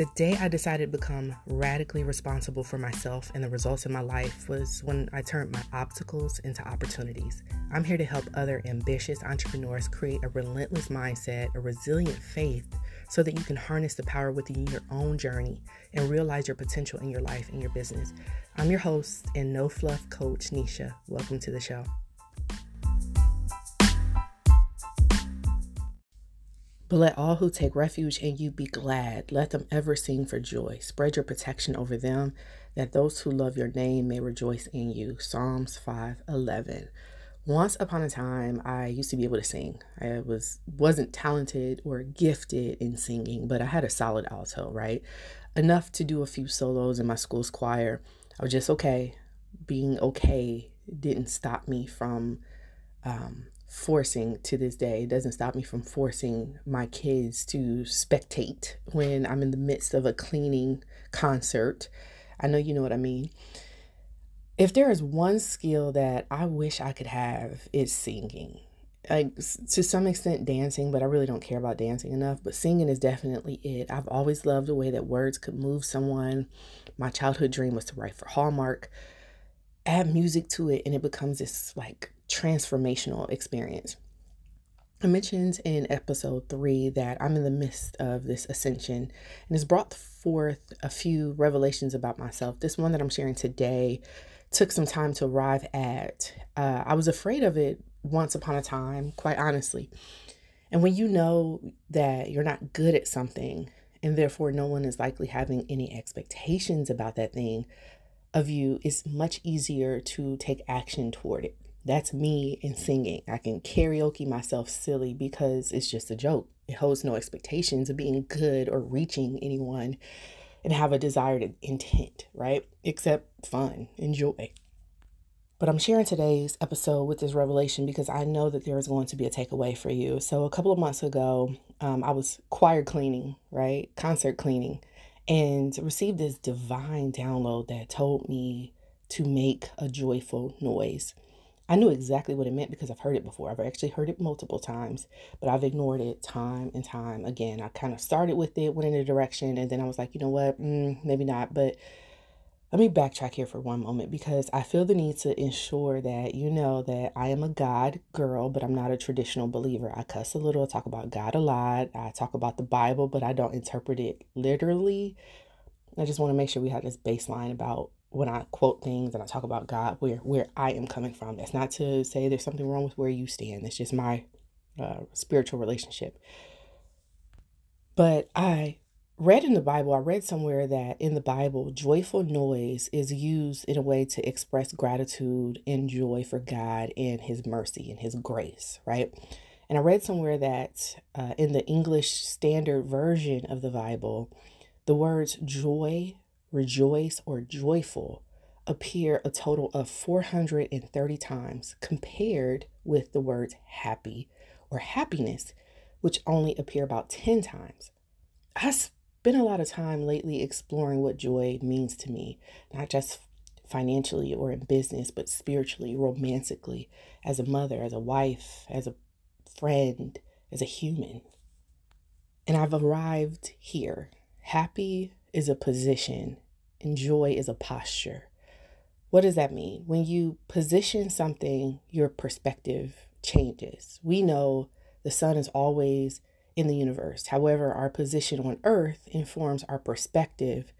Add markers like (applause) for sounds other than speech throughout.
The day I decided to become radically responsible for myself and the results in my life was when I turned my obstacles into opportunities. I'm here to help other ambitious entrepreneurs create a relentless mindset, a resilient faith, so that you can harness the power within your own journey and realize your potential in your life and your business. I'm your host and no fluff coach, Nesha. Welcome to the show. But let all who take refuge in you be glad. Let them ever sing for joy. Spread your protection over them, that those who love your name may rejoice in you. Psalms 5:11. Once upon a time, I used to be able to sing. I was wasn't talented or gifted in singing, but I had a solid alto, right? Enough to do a few solos in my school's choir. I was just okay. Being okay didn't stop me from um, forcing to this day. It doesn't stop me from forcing my kids to spectate when I'm in the midst of a cleaning concert. I know you know what I mean. If there is one skill that I wish I could have, it's singing. Like to some extent dancing, but I really don't care about dancing enough. But singing is definitely it. I've always loved the way that words could move someone. My childhood dream was to write for Hallmark. Add music to it, and it becomes this like transformational experience. I mentioned in episode three that I'm in the midst of this ascension and it's brought forth a few revelations about myself. This one that I'm sharing today took some time to arrive at. Uh, I was afraid of it once upon a time, quite honestly. And when you know that you're not good at something and therefore no one is likely having any expectations about that thing of you, it's much easier to take action toward it. That's me in singing. I can karaoke myself silly because it's just a joke. It holds no expectations of being good or reaching anyone and have a desired intent, right? Except fun, enjoy. But I'm sharing today's episode with this revelation because I know that there is going to be a takeaway for you. So, a couple of months ago, um, I was choir cleaning, right? Concert cleaning, and received this divine download that told me to make a joyful noise. I knew exactly what it meant because I've heard it before. I've actually heard it multiple times, but I've ignored it time and time again. I kind of started with it, went in a direction, and then I was like, you know what, mm, maybe not. But let me backtrack here for one moment because I feel the need to ensure that you know that I am a God girl, but I'm not a traditional believer. I cuss a little, talk about God a lot, I talk about the Bible, but I don't interpret it literally. I just want to make sure we have this baseline about when I quote things and I talk about God, where where I am coming from. That's not to say there's something wrong with where you stand. It's just my uh, spiritual relationship. But I read in the Bible, I read somewhere that in the Bible, joyful noise is used in a way to express gratitude and joy for God and His mercy and His grace, right? And I read somewhere that uh, in the English Standard Version of the Bible, the words joy, rejoice, or joyful appear a total of 430 times compared with the words happy or happiness, which only appear about 10 times. I spent a lot of time lately exploring what joy means to me, not just financially or in business, but spiritually, romantically, as a mother, as a wife, as a friend, as a human. And I've arrived here, happy is a position and joy is a posture. What does that mean? When you position something, your perspective changes. We know the sun is always in the universe. However, our position on earth informs our perspective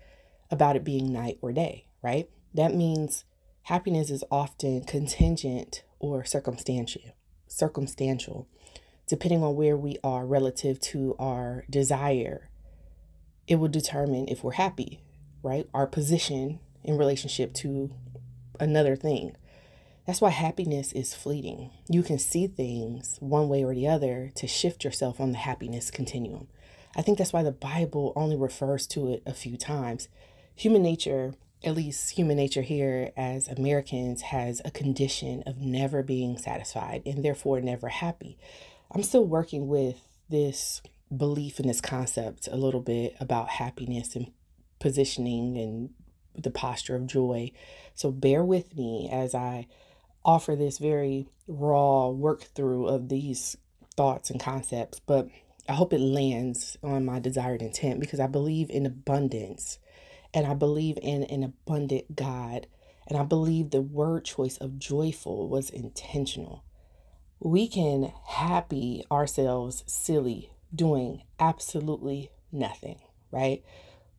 about it being night or day, right? That means happiness is often contingent or circumstantial. Circumstantial, depending on where we are relative to our desire it will determine if we're happy, right? Our position in relationship to another thing. That's why happiness is fleeting. You can see things one way or the other to shift yourself on the happiness continuum. I think that's why the Bible only refers to it a few times. Human nature, at least human nature here as Americans, has a condition of never being satisfied and therefore never happy. I'm still working with this belief in this concept a little bit about happiness and positioning and the posture of joy. So bear with me as I offer this very raw work through of these thoughts and concepts. But I hope it lands on my desired intent because I believe in abundance and I believe in an abundant God. And I believe the word choice of joyful was intentional. We can happy ourselves silly doing absolutely nothing, right?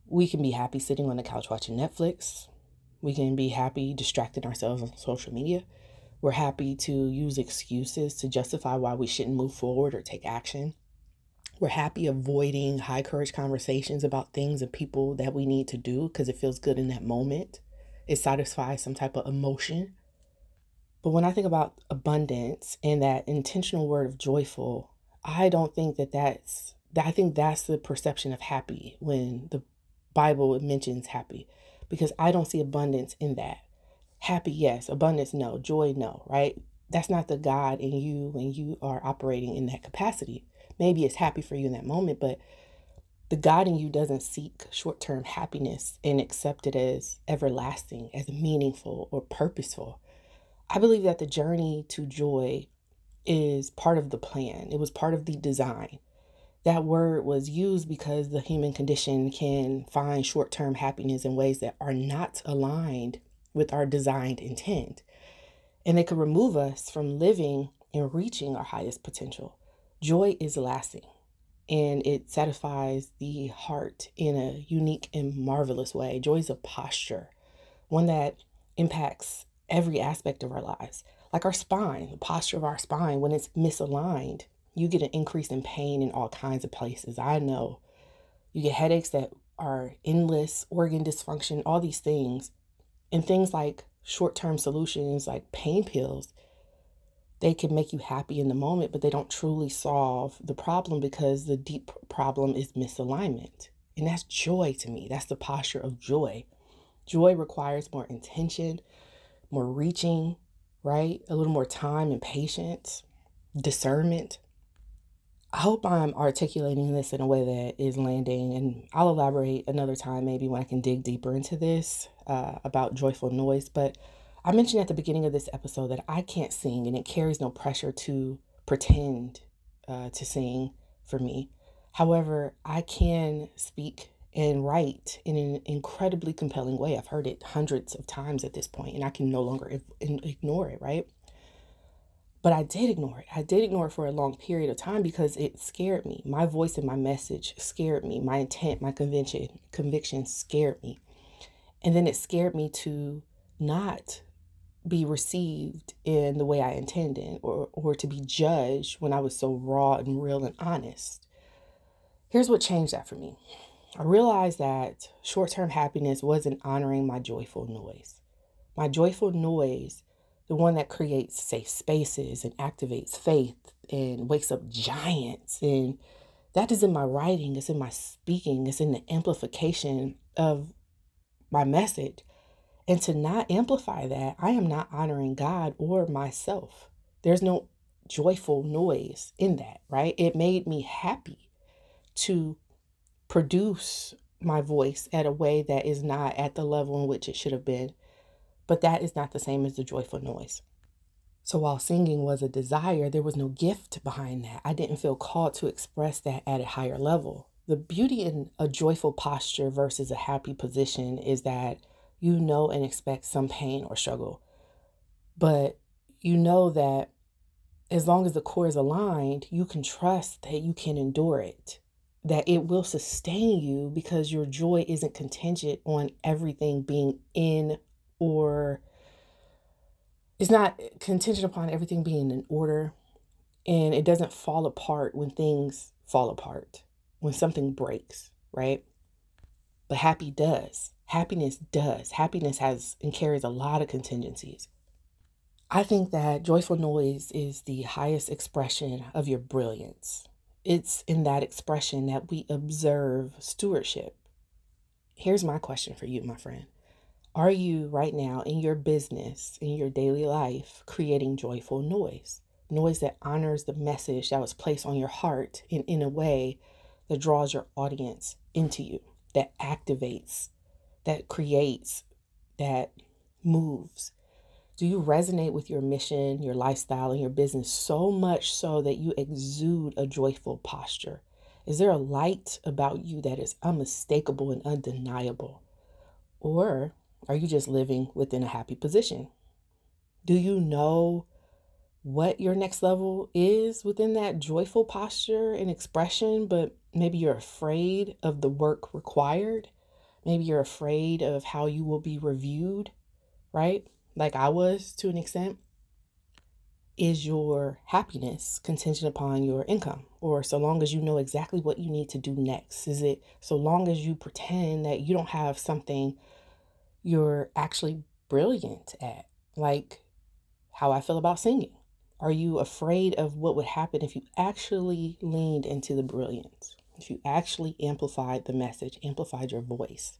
We can be happy sitting on the couch watching Netflix. We can be happy distracting ourselves on social media. We're happy to use excuses to justify why we shouldn't move forward or take action. We're happy avoiding high courage conversations about things and people that we need to do because it feels good in that moment. It satisfies some type of emotion. But when I think about abundance and that intentional word of joyful, I don't think that that's I think that's the perception of happy when the Bible mentions happy because I don't see abundance in that. Happy, yes. Abundance, no. Joy, no, right? That's not the God in you when you are operating in that capacity. Maybe it's happy for you in that moment, but the God in you doesn't seek short term happiness and accept it as everlasting, as meaningful or purposeful. I believe that the journey to joy is part of the plan, it was part of the design. That word was used because the human condition can find short term happiness in ways that are not aligned with our designed intent. And they could remove us from living and reaching our highest potential. Joy is lasting and it satisfies the heart in a unique and marvelous way. Joy is a posture, one that impacts every aspect of our lives, like our spine, the posture of our spine. When it's misaligned, you get an increase in pain in all kinds of places. I know you get headaches that are endless, organ dysfunction, all these things. And things like short term solutions like pain pills, they can make you happy in the moment, but they don't truly solve the problem because the deep problem is misalignment. And that's joy to me. That's the posture of joy. Joy requires more intention, more reaching, right? A little more time and patience, discernment. I hope I'm articulating this in a way that is landing, and I'll elaborate another time maybe when I can dig deeper into this uh, about joyful noise. But I mentioned at the beginning of this episode that I can't sing, and it carries no pressure to pretend uh, to sing for me. However, I can speak and write in an incredibly compelling way. I've heard it hundreds of times at this point, and I can no longer ignore it, right? But I did ignore it. I did ignore it for a long period of time because it scared me. My voice and my message scared me. My intent, my conviction, conviction scared me. And then it scared me to not be received in the way I intended or, or to be judged when I was so raw and real and honest. Here's what changed that for me. I realized that short term happiness wasn't honoring my joyful noise. My joyful noise the one that creates safe spaces and activates faith and wakes up giants. And that is in my writing, it's in my speaking, it's in the amplification of my message. And to not amplify that, I am not honoring God or myself. There's no joyful noise in that, right? It made me happy to produce my voice at a way that is not at the level in which it should have been but that is not the same as the joyful noise. So while singing was a desire, there was no gift behind that. I didn't feel called to express that at a higher level. The beauty in a joyful posture versus a happy position is that you know and expect some pain or struggle. But you know that as long as the core is aligned, you can trust that you can endure it, that it will sustain you because your joy isn't contingent on everything being in or it's not contingent upon everything being in order and it doesn't fall apart when things fall apart, when something breaks, right? But happy does. Happiness does. Happiness has and carries a lot of contingencies. I think that joyful noise is the highest expression of your brilliance. It's in that expression that we observe stewardship. Here's my question for you, my friend are you right now in your business, in your daily life, creating joyful noise? Noise that honors the message that was placed on your heart in, in a way that draws your audience into you, that activates, that creates, that moves. Do you resonate with your mission, your lifestyle, and your business so much so that you exude a joyful posture? Is there a light about you that is unmistakable and undeniable? Or are you just living within a happy position? Do you know what your next level is within that joyful posture and expression, but maybe you're afraid of the work required? Maybe you're afraid of how you will be reviewed, right? Like I was to an extent. Is your happiness contingent upon your income? Or so long as you know exactly what you need to do next? Is it so long as you pretend that you don't have something you're actually brilliant at? Like how I feel about singing. Are you afraid of what would happen if you actually leaned into the brilliance? If you actually amplified the message, amplified your voice?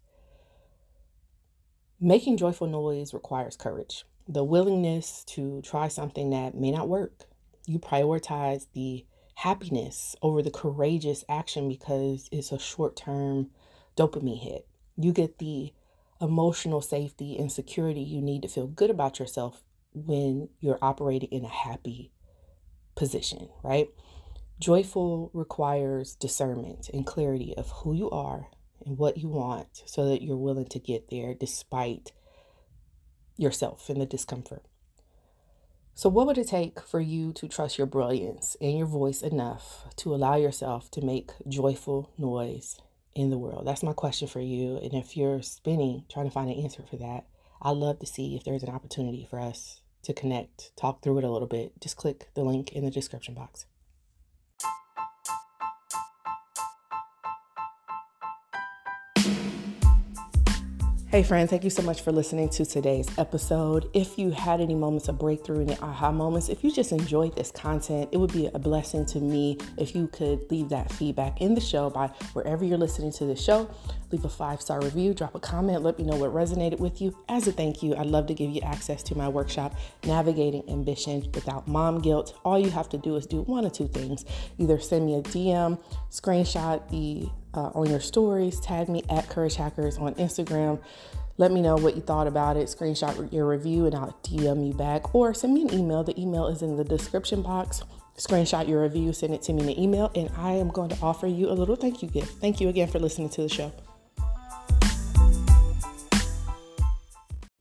Making joyful noise requires courage the willingness to try something that may not work. You prioritize the happiness over the courageous action because it's a short term dopamine hit. You get the emotional safety and security you need to feel good about yourself when you're operating in a happy position, right? Joyful requires discernment and clarity of who you are and what you want so that you're willing to get there despite yourself and the discomfort. So, what would it take for you to trust your brilliance and your voice enough to allow yourself to make joyful noise in the world? That's my question for you. And if you're spinning, trying to find an answer for that, I'd love to see if there's an opportunity for us to connect, talk through it a little bit. Just click the link in the description box. Hey, friends, thank you so much for listening to today's episode. If you had any moments of breakthrough, any aha moments, if you just enjoyed this content, it would be a blessing to me if you could leave that feedback in the show by wherever you're listening to the show. Leave a five star review, drop a comment, let me know what resonated with you. As a thank you, I'd love to give you access to my workshop, Navigating Ambition Without Mom Guilt. All you have to do is do one or two things either send me a DM, screenshot the uh, on your stories. Tag me at Courage Hackers on Instagram. Let me know what you thought about it. Screenshot your review and I'll DM you back or send me an email. The email is in the description box. Screenshot your review, send it to me in the email, and I am going to offer you a little thank you gift. Thank you again for listening to the show.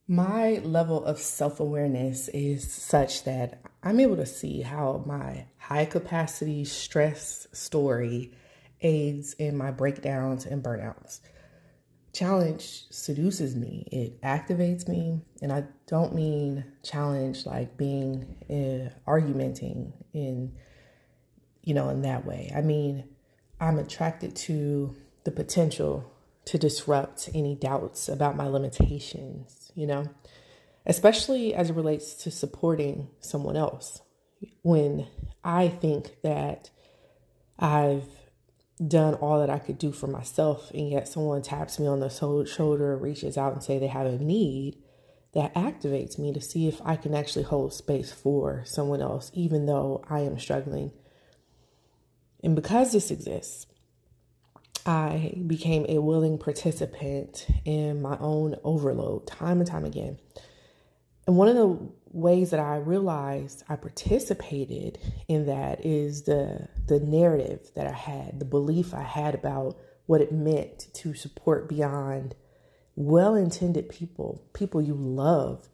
My level of self awareness is such that I'm able to see how my high capacity stress story aids in my breakdowns and burnouts. Challenge seduces me, it activates me, and I don't mean challenge like being uh, argumenting in, you know, in that way. I mean, I'm attracted to the potential to disrupt any doubts about my limitations, you know, especially as it relates to supporting someone else. When I think that I've done all that I could do for myself, and yet someone taps me on the shoulder, reaches out and say they have a need, that activates me to see if I can actually hold space for someone else, even though I am struggling. And because this exists, I became a willing participant in my own overload time and time again. And one of the ways that I realized I participated in that is the the narrative that I had, the belief I had about what it meant to support beyond well-intended people, people you love,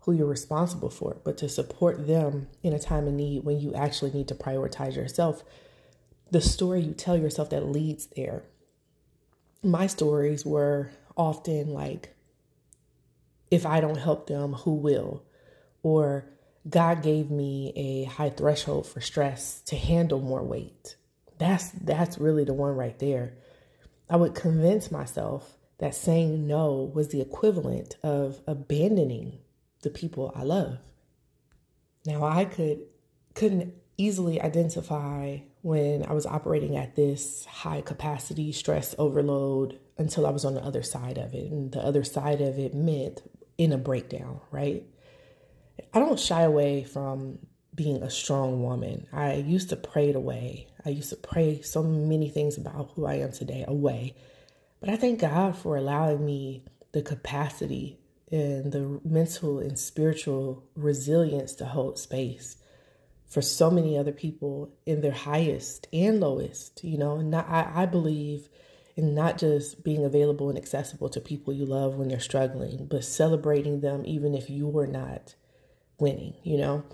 who you're responsible for, but to support them in a time of need when you actually need to prioritize yourself. The story you tell yourself that leads there. My stories were often like, if I don't help them, who will? or God gave me a high threshold for stress to handle more weight. That's that's really the one right there. I would convince myself that saying no was the equivalent of abandoning the people I love. Now I could couldn't easily identify when I was operating at this high capacity stress overload until I was on the other side of it. And the other side of it meant in a breakdown, right? I don't shy away from being a strong woman. I used to pray it away. I used to pray so many things about who I am today away. But I thank God for allowing me the capacity and the mental and spiritual resilience to hold space for so many other people in their highest and lowest, you know. And I, I believe in not just being available and accessible to people you love when they're struggling, but celebrating them even if you were not winning, you know.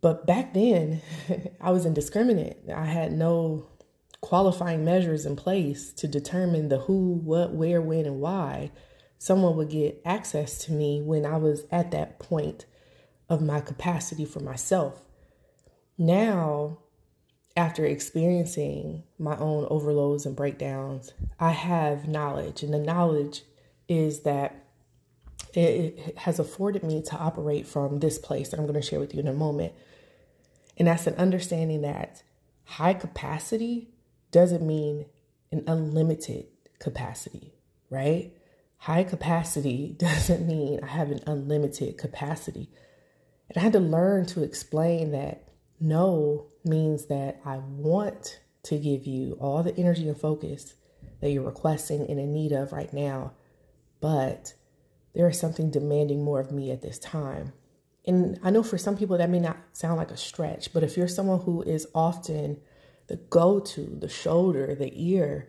But back then, (laughs) I was indiscriminate. I had no qualifying measures in place to determine the who, what, where, when, and why someone would get access to me when I was at that point of my capacity for myself. Now, after experiencing my own overloads and breakdowns, I have knowledge, and the knowledge is that it has afforded me to operate from this place that I'm going to share with you in a moment. And that's an understanding that high capacity doesn't mean an unlimited capacity, right? High capacity (laughs) doesn't mean I have an unlimited capacity. And I had to learn to explain that no means that I want to give you all the energy and focus that you're requesting and in need of right now, but there is something demanding more of me at this time. And I know for some people that may not sound like a stretch, but if you're someone who is often the go to, the shoulder, the ear.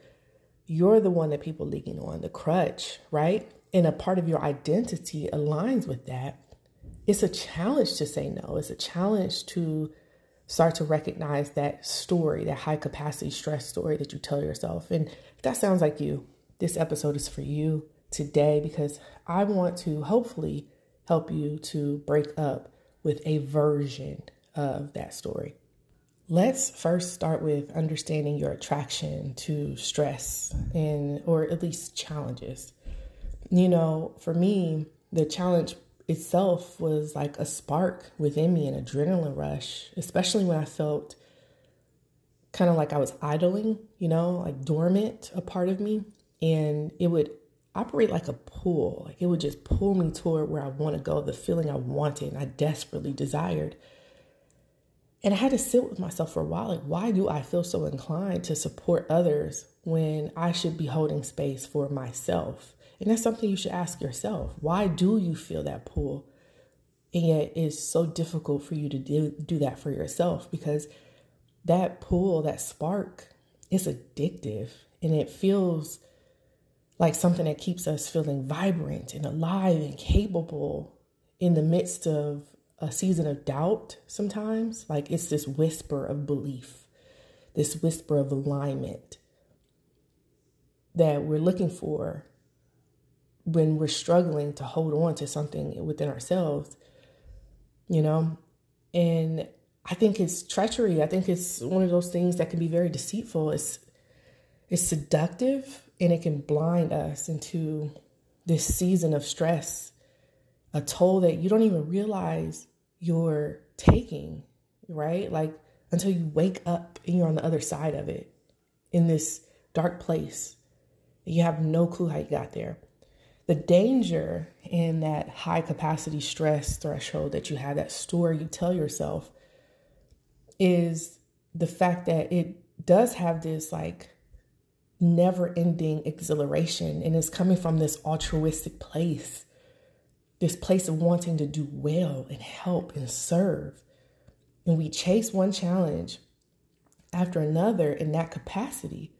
You're the one that people lean on, the crutch, right? And a part of your identity aligns with that. It's a challenge to say no. It's a challenge to start to recognize that story, that high capacity stress story that you tell yourself. And if that sounds like you, this episode is for you today because I want to hopefully help you to break up with a version of that story. Let's first start with understanding your attraction to stress and or at least challenges. You know, for me, the challenge itself was like a spark within me, an adrenaline rush, especially when I felt kind of like I was idling, you know, like dormant a part of me. And it would operate like a pull. Like it would just pull me toward where I want to go, the feeling I wanted and I desperately desired. And I had to sit with myself for a while. Like, why do I feel so inclined to support others when I should be holding space for myself? And that's something you should ask yourself. Why do you feel that pull? And yet it's so difficult for you to do, do that for yourself because that pull, that spark, is addictive and it feels like something that keeps us feeling vibrant and alive and capable in the midst of a season of doubt sometimes. Like it's this whisper of belief, this whisper of alignment that we're looking for when we're struggling to hold on to something within ourselves, you know? And I think it's treachery. I think it's one of those things that can be very deceitful. It's it's seductive and it can blind us into this season of stress, a toll that you don't even realize you're taking, right? Like until you wake up and you're on the other side of it in this dark place. You have no clue how you got there. The danger in that high capacity stress threshold that you have, that story you tell yourself, is the fact that it does have this like never ending exhilaration and it's coming from this altruistic place this place of wanting to do well and help and serve. And we chase one challenge after another in that capacity,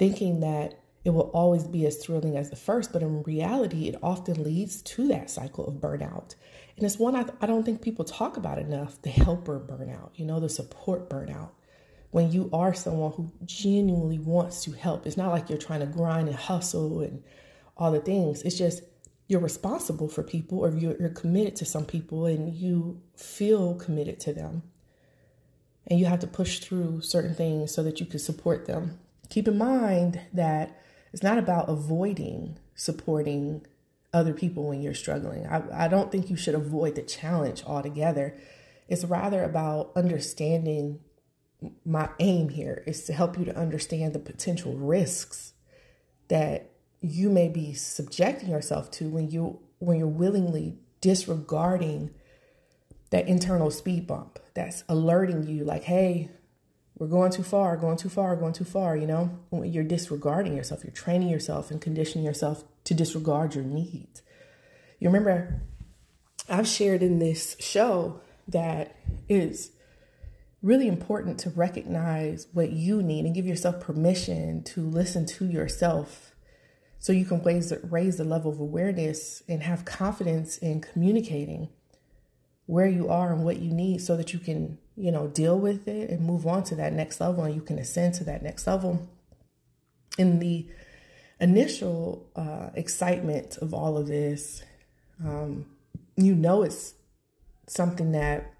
thinking that it will always be as thrilling as the first. But in reality, it often leads to that cycle of burnout. And it's one I, I don't think people talk about enough the helper burnout, you know, the support burnout. When you are someone who genuinely wants to help, it's not like you're trying to grind and hustle and all the things. It's just you're responsible for people or you're, you're committed to some people and you feel committed to them and you have to push through certain things so that you can support them. Keep in mind that it's not about avoiding supporting other people when you're struggling. I, I don't think you should avoid the challenge altogether. It's rather about understanding my aim here is to help you to understand the potential risks that you may be subjecting yourself to when you when you're willingly disregarding that internal speed bump that's alerting you like hey we're going too far going too far going too far you know? You're disregarding yourself. You're training yourself and conditioning yourself to disregard your needs. You remember i've shared in this show that is really important to recognize what you need and give yourself permission to listen to yourself so you can raise, raise the level of awareness and have confidence in communicating where you are and what you need so that you can, you know, deal with it and move on to that next level and you can ascend to that next level. In the initial uh, excitement of all of this, um, you know it's something that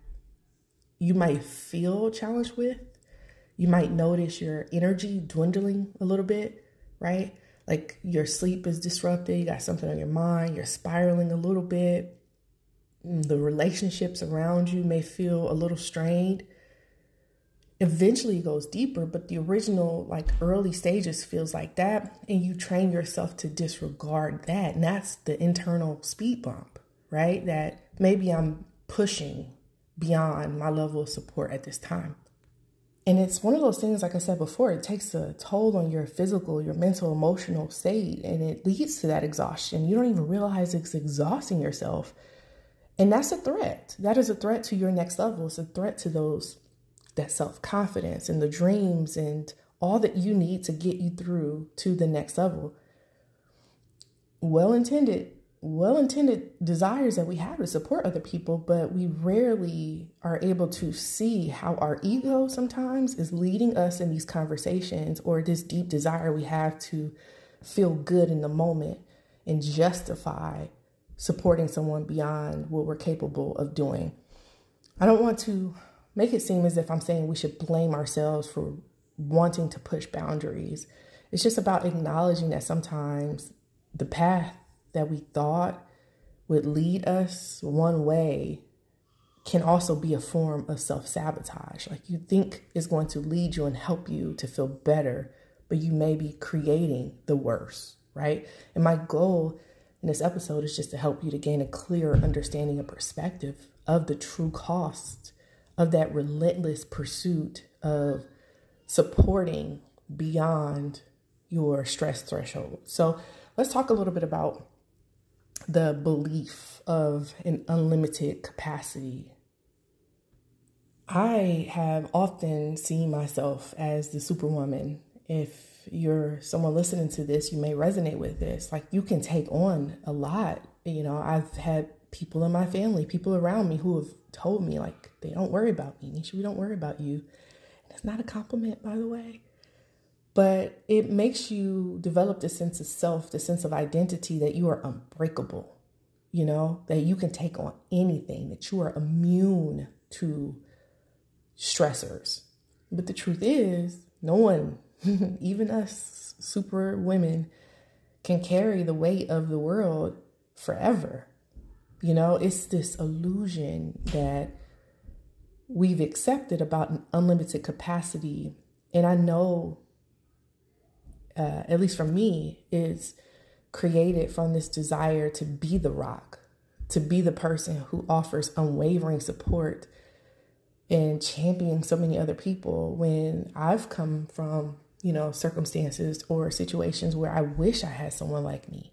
you might feel challenged with. You might notice your energy dwindling a little bit, right? Like your sleep is disrupted, you got something on your mind, you're spiraling a little bit. Mm, the relationships around you may feel a little strained. Eventually it goes deeper, but the original, like early stages, feels like that. And you train yourself to disregard that. And that's the internal speed bump, right? That maybe I'm pushing beyond my level of support at this time. And it's one of those things, like I said before, it takes a toll on your physical, your mental, emotional state, and it leads to that exhaustion. You don't even realize it's exhausting yourself. And that's a threat. That is a threat to your next level. It's a threat to those that self-confidence and the dreams and all that you need to get you through to the next level. Well intended, well intended desires that we have to support other people, but we rarely are able to see how our ego sometimes is leading us in these conversations or this deep desire we have to feel good in the moment and justify supporting someone beyond what we're capable of doing. I don't want to make it seem as if I'm saying we should blame ourselves for wanting to push boundaries. It's just about acknowledging that sometimes the path that we thought would lead us one way can also be a form of self sabotage. Like you think is going to lead you and help you to feel better, but you may be creating the worse, right? And my goal in this episode is just to help you to gain a clearer understanding and perspective of the true cost of that relentless pursuit of supporting beyond your stress threshold. So let's talk a little bit about the belief of an unlimited capacity. I have often seen myself as the superwoman. If you're someone listening to this, you may resonate with this. Like you can take on a lot. You know, I've had people in my family, people around me who have told me like they don't worry about me. Nesha, we don't worry about you. And it's not a compliment, by the way but it makes you develop the sense of self, the sense of identity that you are unbreakable, you know, that you can take on anything, that you are immune to stressors. But the truth is, no one, (laughs) even us super women, can carry the weight of the world forever. You know, it's this illusion that we've accepted about an unlimited capacity. And I know uh, at least for me, is created from this desire to be the rock, to be the person who offers unwavering support and championing so many other people when I've come from, you know, circumstances or situations where I wish I had someone like me.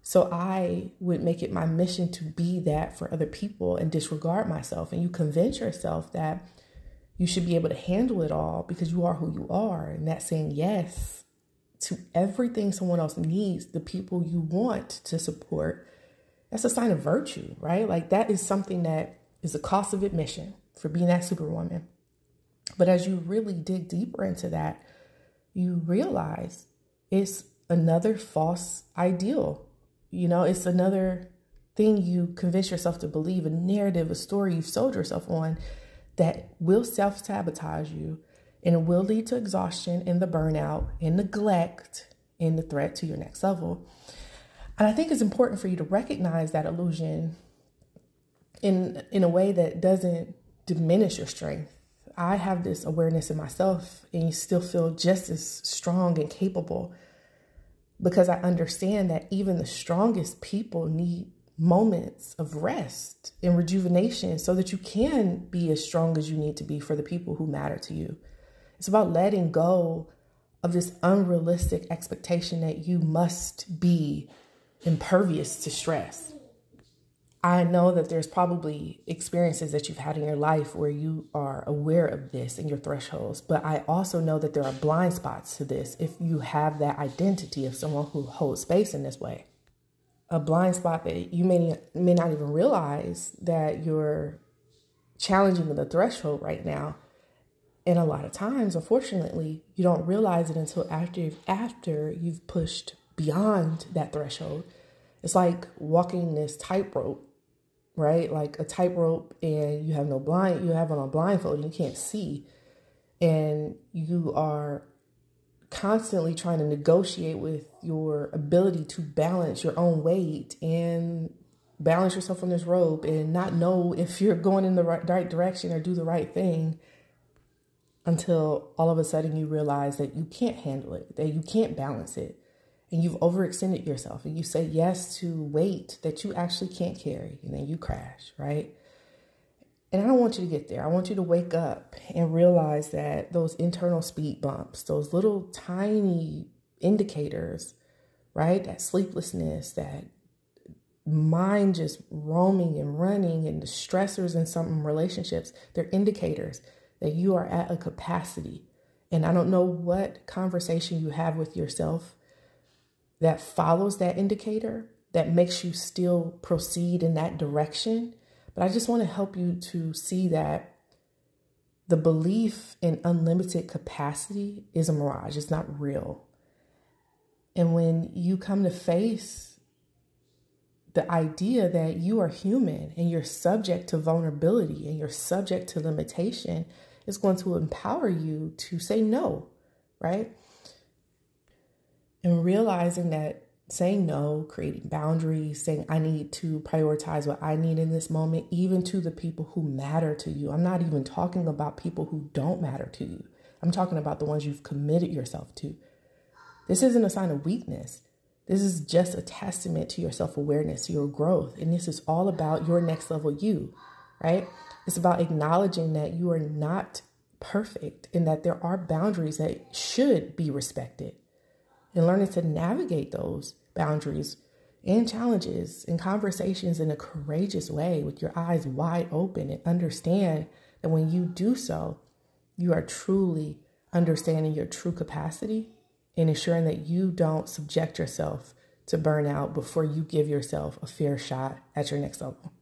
So I would make it my mission to be that for other people and disregard myself. And you convince yourself that you should be able to handle it all because you are who you are. And that saying yes to everything someone else needs, the people you want to support, that's a sign of virtue, right? Like that is something that is a cost of admission for being that superwoman. But as you really dig deeper into that, you realize it's another false ideal. You know, it's another thing you convince yourself to believe, a narrative, a story you've sold yourself on that will self sabotage you and it will lead to exhaustion and the burnout and neglect and the threat to your next level. And I think it's important for you to recognize that illusion in in a way that doesn't diminish your strength. I have this awareness in myself and you still feel just as strong and capable because I understand that even the strongest people need moments of rest and rejuvenation so that you can be as strong as you need to be for the people who matter to you. It's about letting go of this unrealistic expectation that you must be impervious to stress. I know that there's probably experiences that you've had in your life where you are aware of this in your thresholds, but I also know that there are blind spots to this if you have that identity of someone who holds space in this way. A blind spot that you may, may not even realize that you're challenging the threshold right now. And a lot of times, unfortunately, you don't realize it until after after you've pushed beyond that threshold. It's like walking this tightrope right? Like a tightrope and you have no blind, you have on a blindfold and you can't see. And you are constantly trying to negotiate with your ability to balance your own weight and balance yourself on this rope and not know (laughs) if you're going in the right, right direction or do the right thing until all of a sudden you realize that you can't handle it, that you can't balance it and you've overextended yourself and you say yes to weight that you actually can't carry and then you crash, right? And I don't want you to get there. I want you to wake up and realize that those internal speed bumps, those little tiny indicators, right? That sleeplessness, that mind just roaming and running and the stressors in some relationships, they're indicators that you are at a capacity. And I don't know what conversation you have with yourself that follows that indicator that makes you still proceed in that direction. But I just want to help you to see that the belief in unlimited capacity is a mirage, it's not real. And when you come to face the idea that you are human and you're subject to vulnerability and you're subject to limitation, is going to empower you to say no, right? And realizing that saying no, creating boundaries, saying I need to prioritize what I need in this moment, even to the people who matter to you. I'm not even talking about people who don't matter to you. I'm talking about the ones you've committed yourself to. This isn't a sign of weakness. This is just a testament to your self awareness, your growth. And this is all about your next level you, right? It's about acknowledging that you are not perfect and that there are boundaries that should be respected and learning to navigate those boundaries and challenges and conversations in a courageous way with your eyes wide open and understand that when you do so, you are truly understanding your true capacity and ensuring that you don't subject yourself to burnout before you give yourself a fair shot at your next level.